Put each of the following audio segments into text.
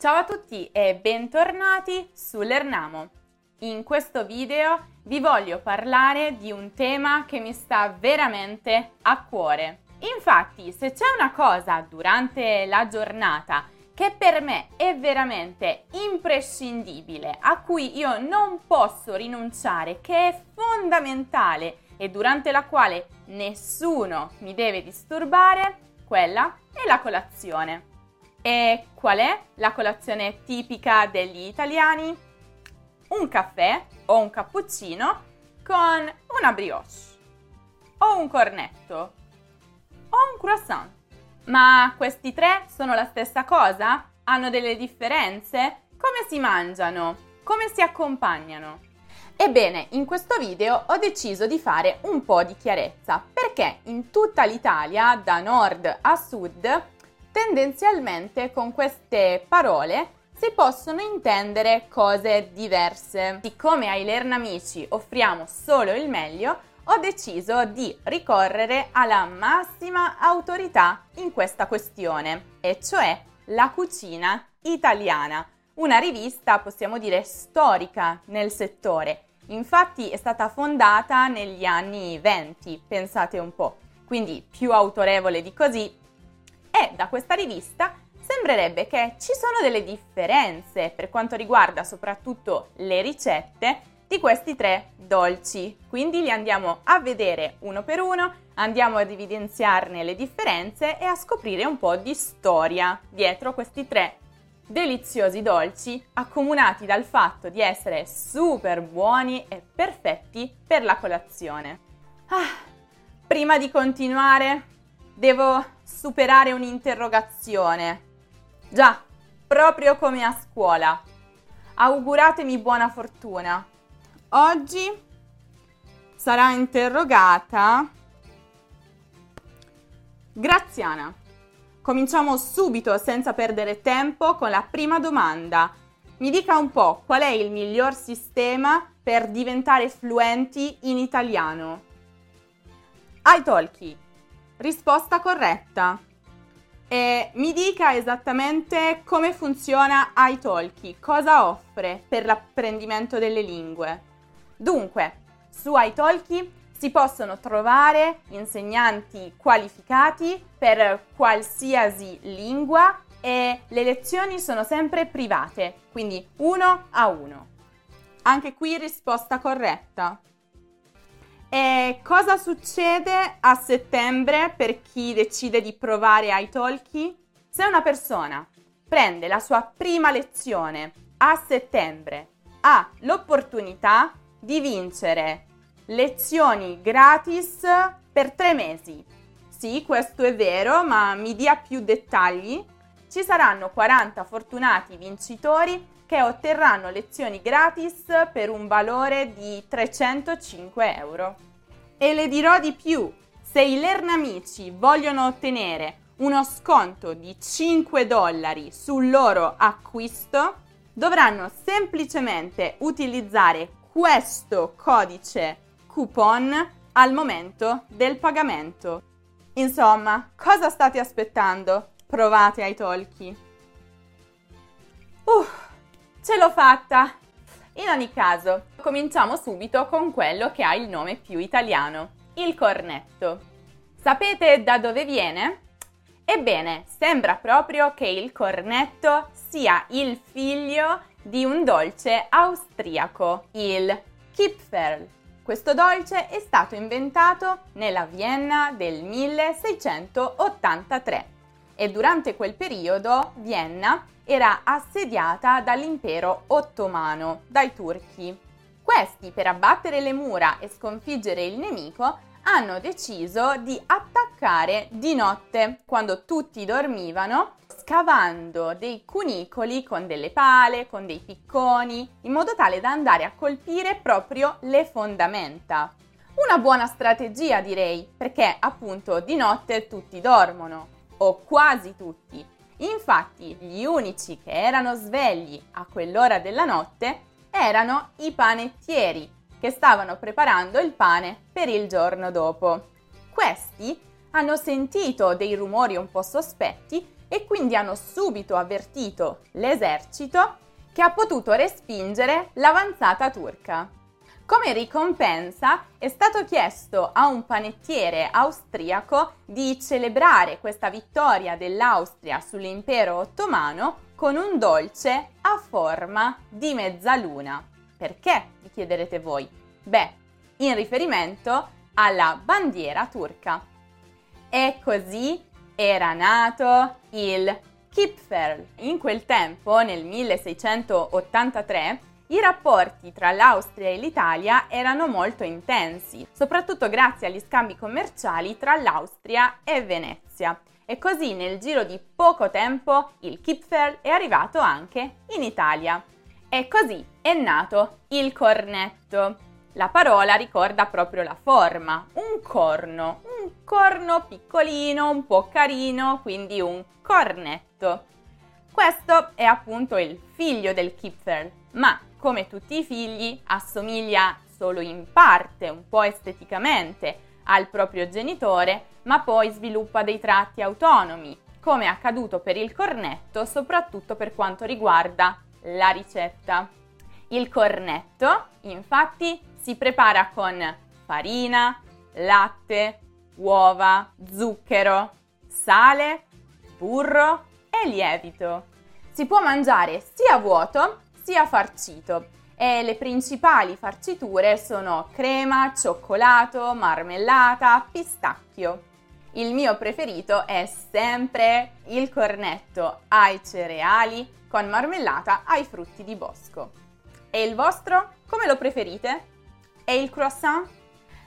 Ciao a tutti e bentornati su Lernamo. In questo video vi voglio parlare di un tema che mi sta veramente a cuore. Infatti, se c'è una cosa durante la giornata che per me è veramente imprescindibile, a cui io non posso rinunciare, che è fondamentale e durante la quale nessuno mi deve disturbare, quella è la colazione. E qual è la colazione tipica degli italiani? Un caffè o un cappuccino con una brioche o un cornetto o un croissant. Ma questi tre sono la stessa cosa? Hanno delle differenze? Come si mangiano? Come si accompagnano? Ebbene, in questo video ho deciso di fare un po' di chiarezza, perché in tutta l'Italia, da nord a sud, tendenzialmente con queste parole si possono intendere cose diverse. Siccome ai Lernamici offriamo solo il meglio, ho deciso di ricorrere alla massima autorità in questa questione, e cioè la cucina italiana, una rivista, possiamo dire, storica nel settore. Infatti è stata fondata negli anni 20, pensate un po', quindi più autorevole di così e da questa rivista sembrerebbe che ci sono delle differenze per quanto riguarda soprattutto le ricette di questi tre dolci. Quindi li andiamo a vedere uno per uno, andiamo ad evidenziarne le differenze e a scoprire un po' di storia dietro questi tre deliziosi dolci accomunati dal fatto di essere super buoni e perfetti per la colazione. Ah, prima di continuare devo superare un'interrogazione. Già, proprio come a scuola. Auguratemi buona fortuna. Oggi sarà interrogata Graziana. Cominciamo subito, senza perdere tempo, con la prima domanda. Mi dica un po' qual è il miglior sistema per diventare fluenti in italiano? Italki, Risposta corretta. E mi dica esattamente come funziona iTalki, cosa offre per l'apprendimento delle lingue. Dunque, su iTalki si possono trovare insegnanti qualificati per qualsiasi lingua e le lezioni sono sempre private, quindi uno a uno. Anche qui risposta corretta. E cosa succede a settembre per chi decide di provare iTalki? Se una persona prende la sua prima lezione a settembre, ha l'opportunità di vincere lezioni gratis per tre mesi. Sì, questo è vero, ma mi dia più dettagli. Ci saranno 40 fortunati vincitori che otterranno lezioni gratis per un valore di 305 euro. E le dirò di più, se i Lernamici vogliono ottenere uno sconto di 5 dollari sul loro acquisto, dovranno semplicemente utilizzare questo codice coupon al momento del pagamento. Insomma, cosa state aspettando? Provate ai talkie. Uff, Ce l'ho fatta! In ogni caso, cominciamo subito con quello che ha il nome più italiano, il cornetto. Sapete da dove viene? Ebbene, sembra proprio che il cornetto sia il figlio di un dolce austriaco, il Kipferl. Questo dolce è stato inventato nella Vienna del 1683 e durante quel periodo Vienna era assediata dall'impero ottomano, dai turchi. Questi, per abbattere le mura e sconfiggere il nemico, hanno deciso di attaccare di notte, quando tutti dormivano, scavando dei cunicoli con delle pale, con dei picconi, in modo tale da andare a colpire proprio le fondamenta. Una buona strategia direi, perché appunto di notte tutti dormono, o quasi tutti, Infatti gli unici che erano svegli a quell'ora della notte erano i panettieri che stavano preparando il pane per il giorno dopo. Questi hanno sentito dei rumori un po' sospetti e quindi hanno subito avvertito l'esercito che ha potuto respingere l'avanzata turca. Come ricompensa è stato chiesto a un panettiere austriaco di celebrare questa vittoria dell'Austria sull'impero ottomano con un dolce a forma di mezzaluna. Perché? Vi chiederete voi. Beh, in riferimento alla bandiera turca. E così era nato il Kipferl. In quel tempo, nel 1683, i rapporti tra l'Austria e l'Italia erano molto intensi, soprattutto grazie agli scambi commerciali tra l'Austria e Venezia. E così nel giro di poco tempo il Kipferl è arrivato anche in Italia. E così è nato il cornetto. La parola ricorda proprio la forma, un corno, un corno piccolino, un po' carino, quindi un cornetto. Questo è appunto il figlio del Kipferl, ma come tutti i figli, assomiglia solo in parte, un po' esteticamente, al proprio genitore, ma poi sviluppa dei tratti autonomi, come è accaduto per il cornetto, soprattutto per quanto riguarda la ricetta. Il cornetto, infatti, si prepara con farina, latte, uova, zucchero, sale, burro e lievito. Si può mangiare sia vuoto sia farcito e le principali farciture sono crema, cioccolato, marmellata, pistacchio. Il mio preferito è sempre il cornetto ai cereali con marmellata ai frutti di bosco. E il vostro? Come lo preferite? E il croissant?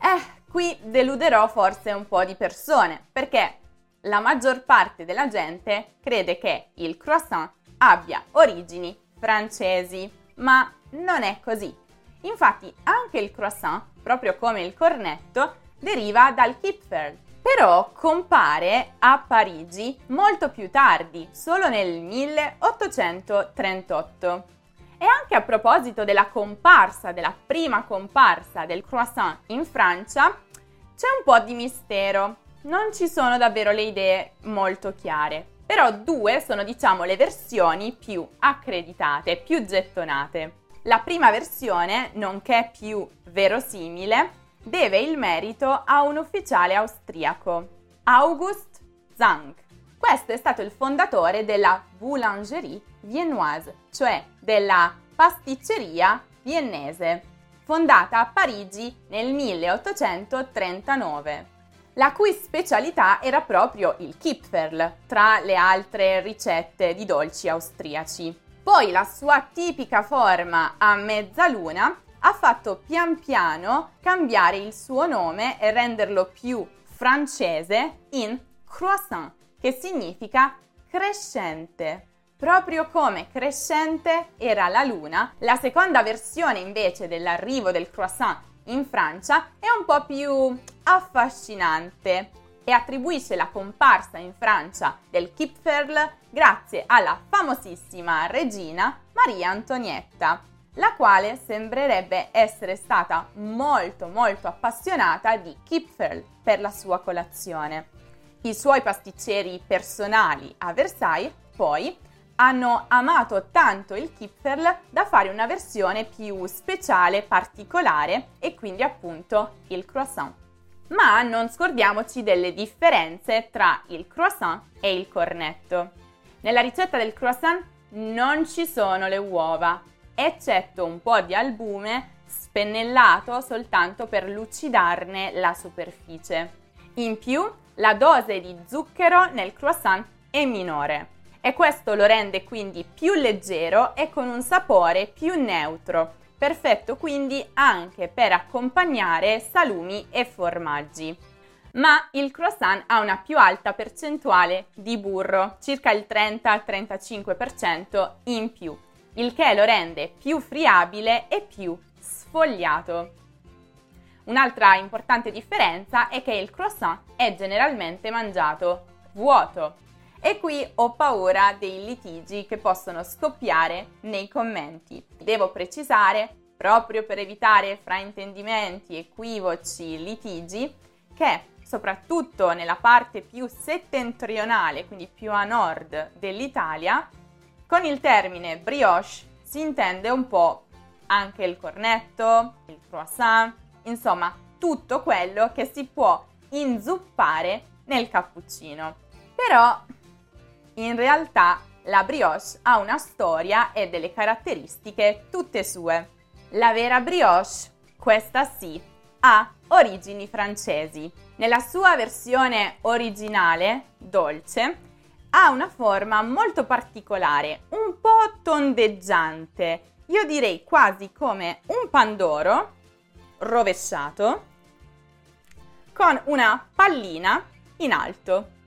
Eh, qui deluderò forse un po' di persone, perché la maggior parte della gente crede che il croissant abbia origini francesi, ma non è così. Infatti anche il croissant, proprio come il cornetto, deriva dal Kipferl, però compare a Parigi molto più tardi, solo nel 1838. E anche a proposito della comparsa, della prima comparsa del croissant in Francia, c'è un po' di mistero. Non ci sono davvero le idee molto chiare però due sono diciamo le versioni più accreditate, più gettonate. La prima versione, nonché più verosimile, deve il merito a un ufficiale austriaco, August Zank. Questo è stato il fondatore della Boulangerie viennoise, cioè della pasticceria viennese, fondata a Parigi nel 1839 la cui specialità era proprio il Kipferl, tra le altre ricette di dolci austriaci. Poi la sua tipica forma a mezzaluna ha fatto pian piano cambiare il suo nome e renderlo più francese in croissant, che significa crescente. Proprio come crescente era la luna, la seconda versione invece dell'arrivo del croissant in Francia è un po' più affascinante e attribuisce la comparsa in Francia del Kipferl grazie alla famosissima regina Maria Antonietta, la quale sembrerebbe essere stata molto molto appassionata di Kipferl per la sua colazione. I suoi pasticceri personali a Versailles, poi, hanno amato tanto il Kipferl da fare una versione più speciale, particolare e quindi appunto il croissant. Ma non scordiamoci delle differenze tra il croissant e il cornetto. Nella ricetta del croissant non ci sono le uova, eccetto un po' di albume spennellato soltanto per lucidarne la superficie. In più, la dose di zucchero nel croissant è minore e questo lo rende quindi più leggero e con un sapore più neutro, perfetto quindi anche per accompagnare salumi e formaggi. Ma il croissant ha una più alta percentuale di burro, circa il 30-35% in più, il che lo rende più friabile e più sfogliato. Un'altra importante differenza è che il croissant è generalmente mangiato vuoto, e qui ho paura dei litigi che possono scoppiare nei commenti. Devo precisare, proprio per evitare fraintendimenti, equivoci, litigi, che soprattutto nella parte più settentrionale, quindi più a nord dell'Italia, con il termine brioche si intende un po' anche il cornetto, il croissant, insomma tutto quello che si può inzuppare nel cappuccino. Però in realtà la brioche ha una storia e delle caratteristiche tutte sue. La vera brioche, questa sì, ha origini francesi. Nella sua versione originale, dolce, ha una forma molto particolare, un po' tondeggiante. Io direi quasi come un pandoro rovesciato con una pallina in alto.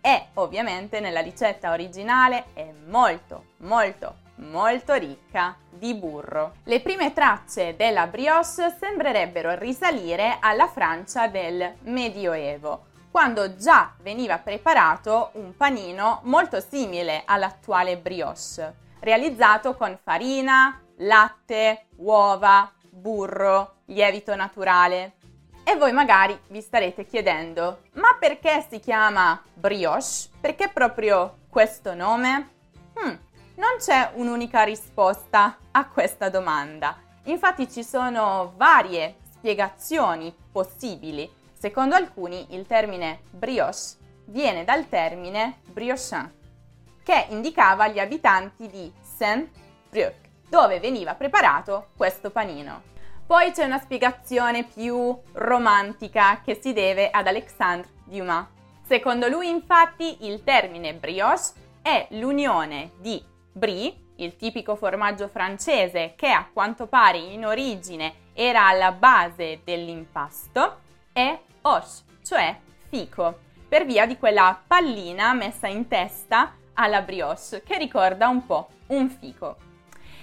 E ovviamente nella ricetta originale è molto, molto, molto ricca di burro. Le prime tracce della brioche sembrerebbero risalire alla Francia del Medioevo, quando già veniva preparato un panino molto simile all'attuale brioche, realizzato con farina, latte, uova, burro, lievito naturale. E voi magari vi starete chiedendo, ma perché si chiama brioche? Perché proprio questo nome? Hmm, non c'è un'unica risposta a questa domanda. Infatti ci sono varie spiegazioni possibili. Secondo alcuni il termine brioche viene dal termine briochin, che indicava gli abitanti di Saint-Brieuc, dove veniva preparato questo panino. Poi c'è una spiegazione più romantica che si deve ad Alexandre Dumas. Secondo lui infatti il termine brioche è l'unione di brie, il tipico formaggio francese che a quanto pare in origine era alla base dell'impasto, e oche, cioè fico, per via di quella pallina messa in testa alla brioche che ricorda un po' un fico.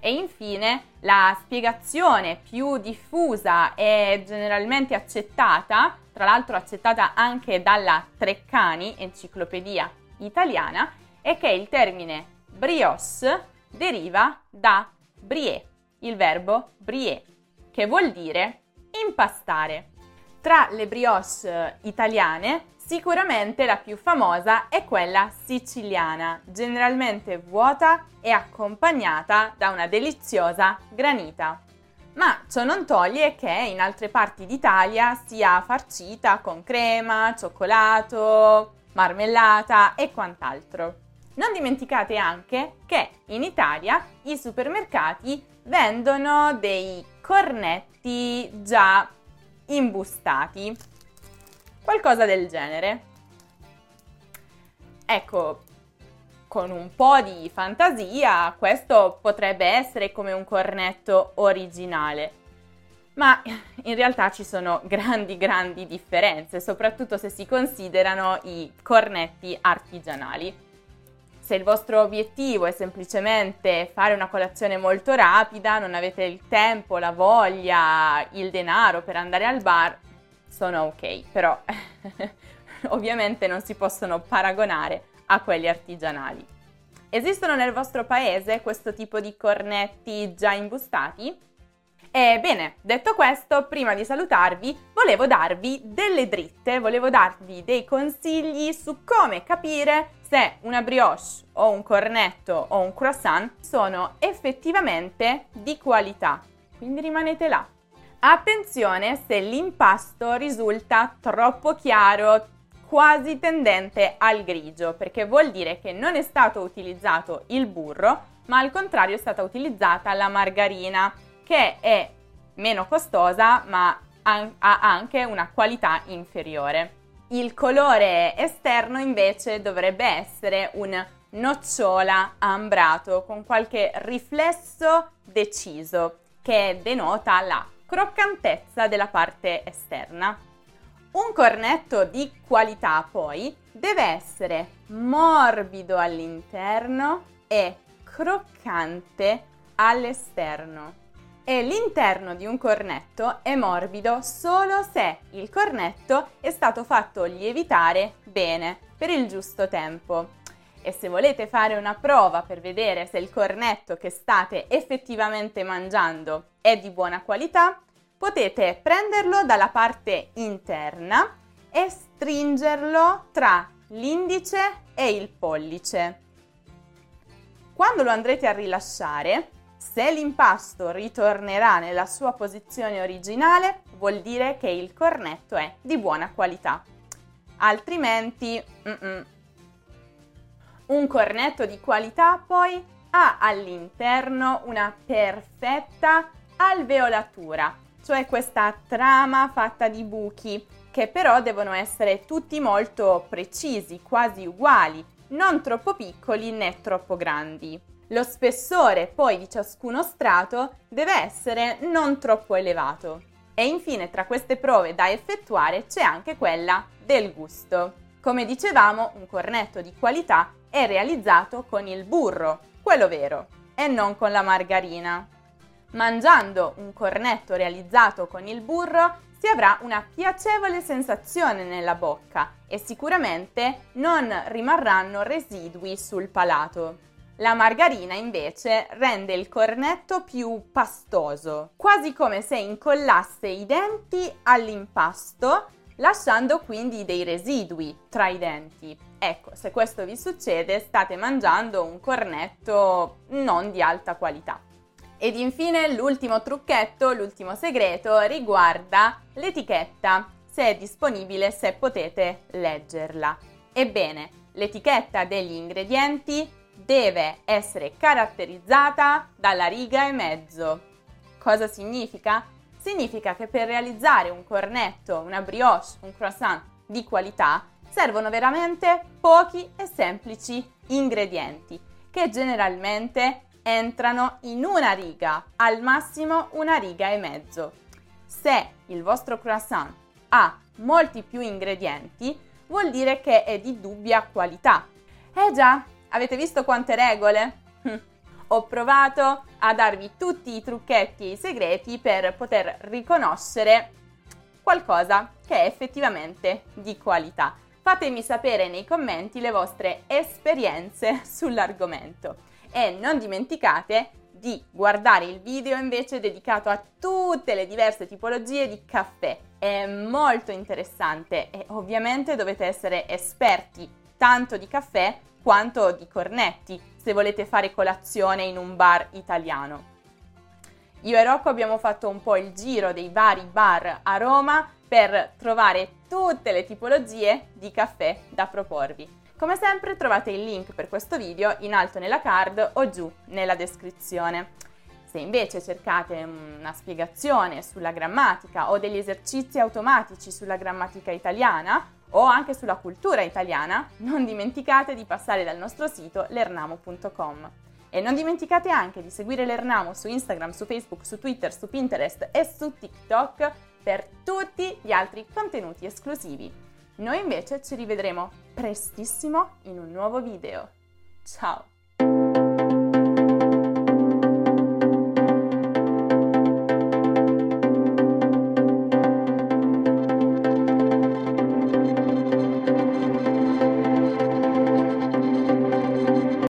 E infine la spiegazione più diffusa e generalmente accettata, tra l'altro accettata anche dalla Treccani, enciclopedia italiana, è che il termine brioche deriva da brie, il verbo brie, che vuol dire impastare. Tra le brioche italiane Sicuramente la più famosa è quella siciliana, generalmente vuota e accompagnata da una deliziosa granita. Ma ciò non toglie che in altre parti d'Italia sia farcita con crema, cioccolato, marmellata e quant'altro. Non dimenticate anche che in Italia i supermercati vendono dei cornetti già imbustati qualcosa del genere. Ecco, con un po' di fantasia questo potrebbe essere come un cornetto originale. Ma in realtà ci sono grandi, grandi differenze, soprattutto se si considerano i cornetti artigianali. Se il vostro obiettivo è semplicemente fare una colazione molto rapida, non avete il tempo, la voglia, il denaro per andare al bar, sono ok, però ovviamente non si possono paragonare a quelli artigianali. Esistono nel vostro paese questo tipo di cornetti già imbustati? Ebbene, detto questo, prima di salutarvi, volevo darvi delle dritte, volevo darvi dei consigli su come capire se una brioche o un cornetto o un croissant sono effettivamente di qualità. Quindi rimanete là. Attenzione se l'impasto risulta troppo chiaro, quasi tendente al grigio, perché vuol dire che non è stato utilizzato il burro, ma al contrario è stata utilizzata la margarina, che è meno costosa, ma ha anche una qualità inferiore. Il colore esterno invece dovrebbe essere un nocciola ambrato con qualche riflesso deciso che denota la croccantezza della parte esterna. Un cornetto di qualità poi deve essere morbido all'interno e croccante all'esterno. E l'interno di un cornetto è morbido solo se il cornetto è stato fatto lievitare bene per il giusto tempo. E se volete fare una prova per vedere se il cornetto che state effettivamente mangiando è di buona qualità, potete prenderlo dalla parte interna e stringerlo tra l'indice e il pollice. Quando lo andrete a rilasciare, se l'impasto ritornerà nella sua posizione originale, vuol dire che il cornetto è di buona qualità. Altrimenti, mm-mm. Un cornetto di qualità poi ha all'interno una perfetta alveolatura, cioè questa trama fatta di buchi che però devono essere tutti molto precisi, quasi uguali, non troppo piccoli né troppo grandi. Lo spessore poi di ciascuno strato deve essere non troppo elevato. E infine tra queste prove da effettuare c'è anche quella del gusto. Come dicevamo, un cornetto di qualità è realizzato con il burro, quello vero, e non con la margarina. Mangiando un cornetto realizzato con il burro si avrà una piacevole sensazione nella bocca e sicuramente non rimarranno residui sul palato. La margarina invece rende il cornetto più pastoso, quasi come se incollasse i denti all'impasto, lasciando quindi dei residui tra i denti. Ecco, se questo vi succede state mangiando un cornetto non di alta qualità. Ed infine l'ultimo trucchetto, l'ultimo segreto riguarda l'etichetta, se è disponibile, se potete leggerla. Ebbene, l'etichetta degli ingredienti deve essere caratterizzata dalla riga e mezzo. Cosa significa? Significa che per realizzare un cornetto, una brioche, un croissant di qualità servono veramente pochi e semplici ingredienti che generalmente entrano in una riga, al massimo una riga e mezzo. Se il vostro croissant ha molti più ingredienti, vuol dire che è di dubbia qualità. Eh già, Avete visto quante regole? Ho provato a darvi tutti i trucchetti e i segreti per poter riconoscere qualcosa che è effettivamente di qualità. Fatemi sapere nei commenti le vostre esperienze sull'argomento e non dimenticate di guardare il video invece dedicato a tutte le diverse tipologie di caffè. È molto interessante e ovviamente dovete essere esperti tanto di caffè quanto di cornetti se volete fare colazione in un bar italiano. Io e Rocco abbiamo fatto un po' il giro dei vari bar a Roma per trovare tutte le tipologie di caffè da proporvi. Come sempre trovate il link per questo video in alto nella card o giù nella descrizione. Se invece cercate una spiegazione sulla grammatica o degli esercizi automatici sulla grammatica italiana o anche sulla cultura italiana, non dimenticate di passare dal nostro sito lernamo.com. E non dimenticate anche di seguire l'Ernamo su Instagram, su Facebook, su Twitter, su Pinterest e su TikTok per tutti gli altri contenuti esclusivi. Noi invece ci rivedremo prestissimo in un nuovo video. Ciao!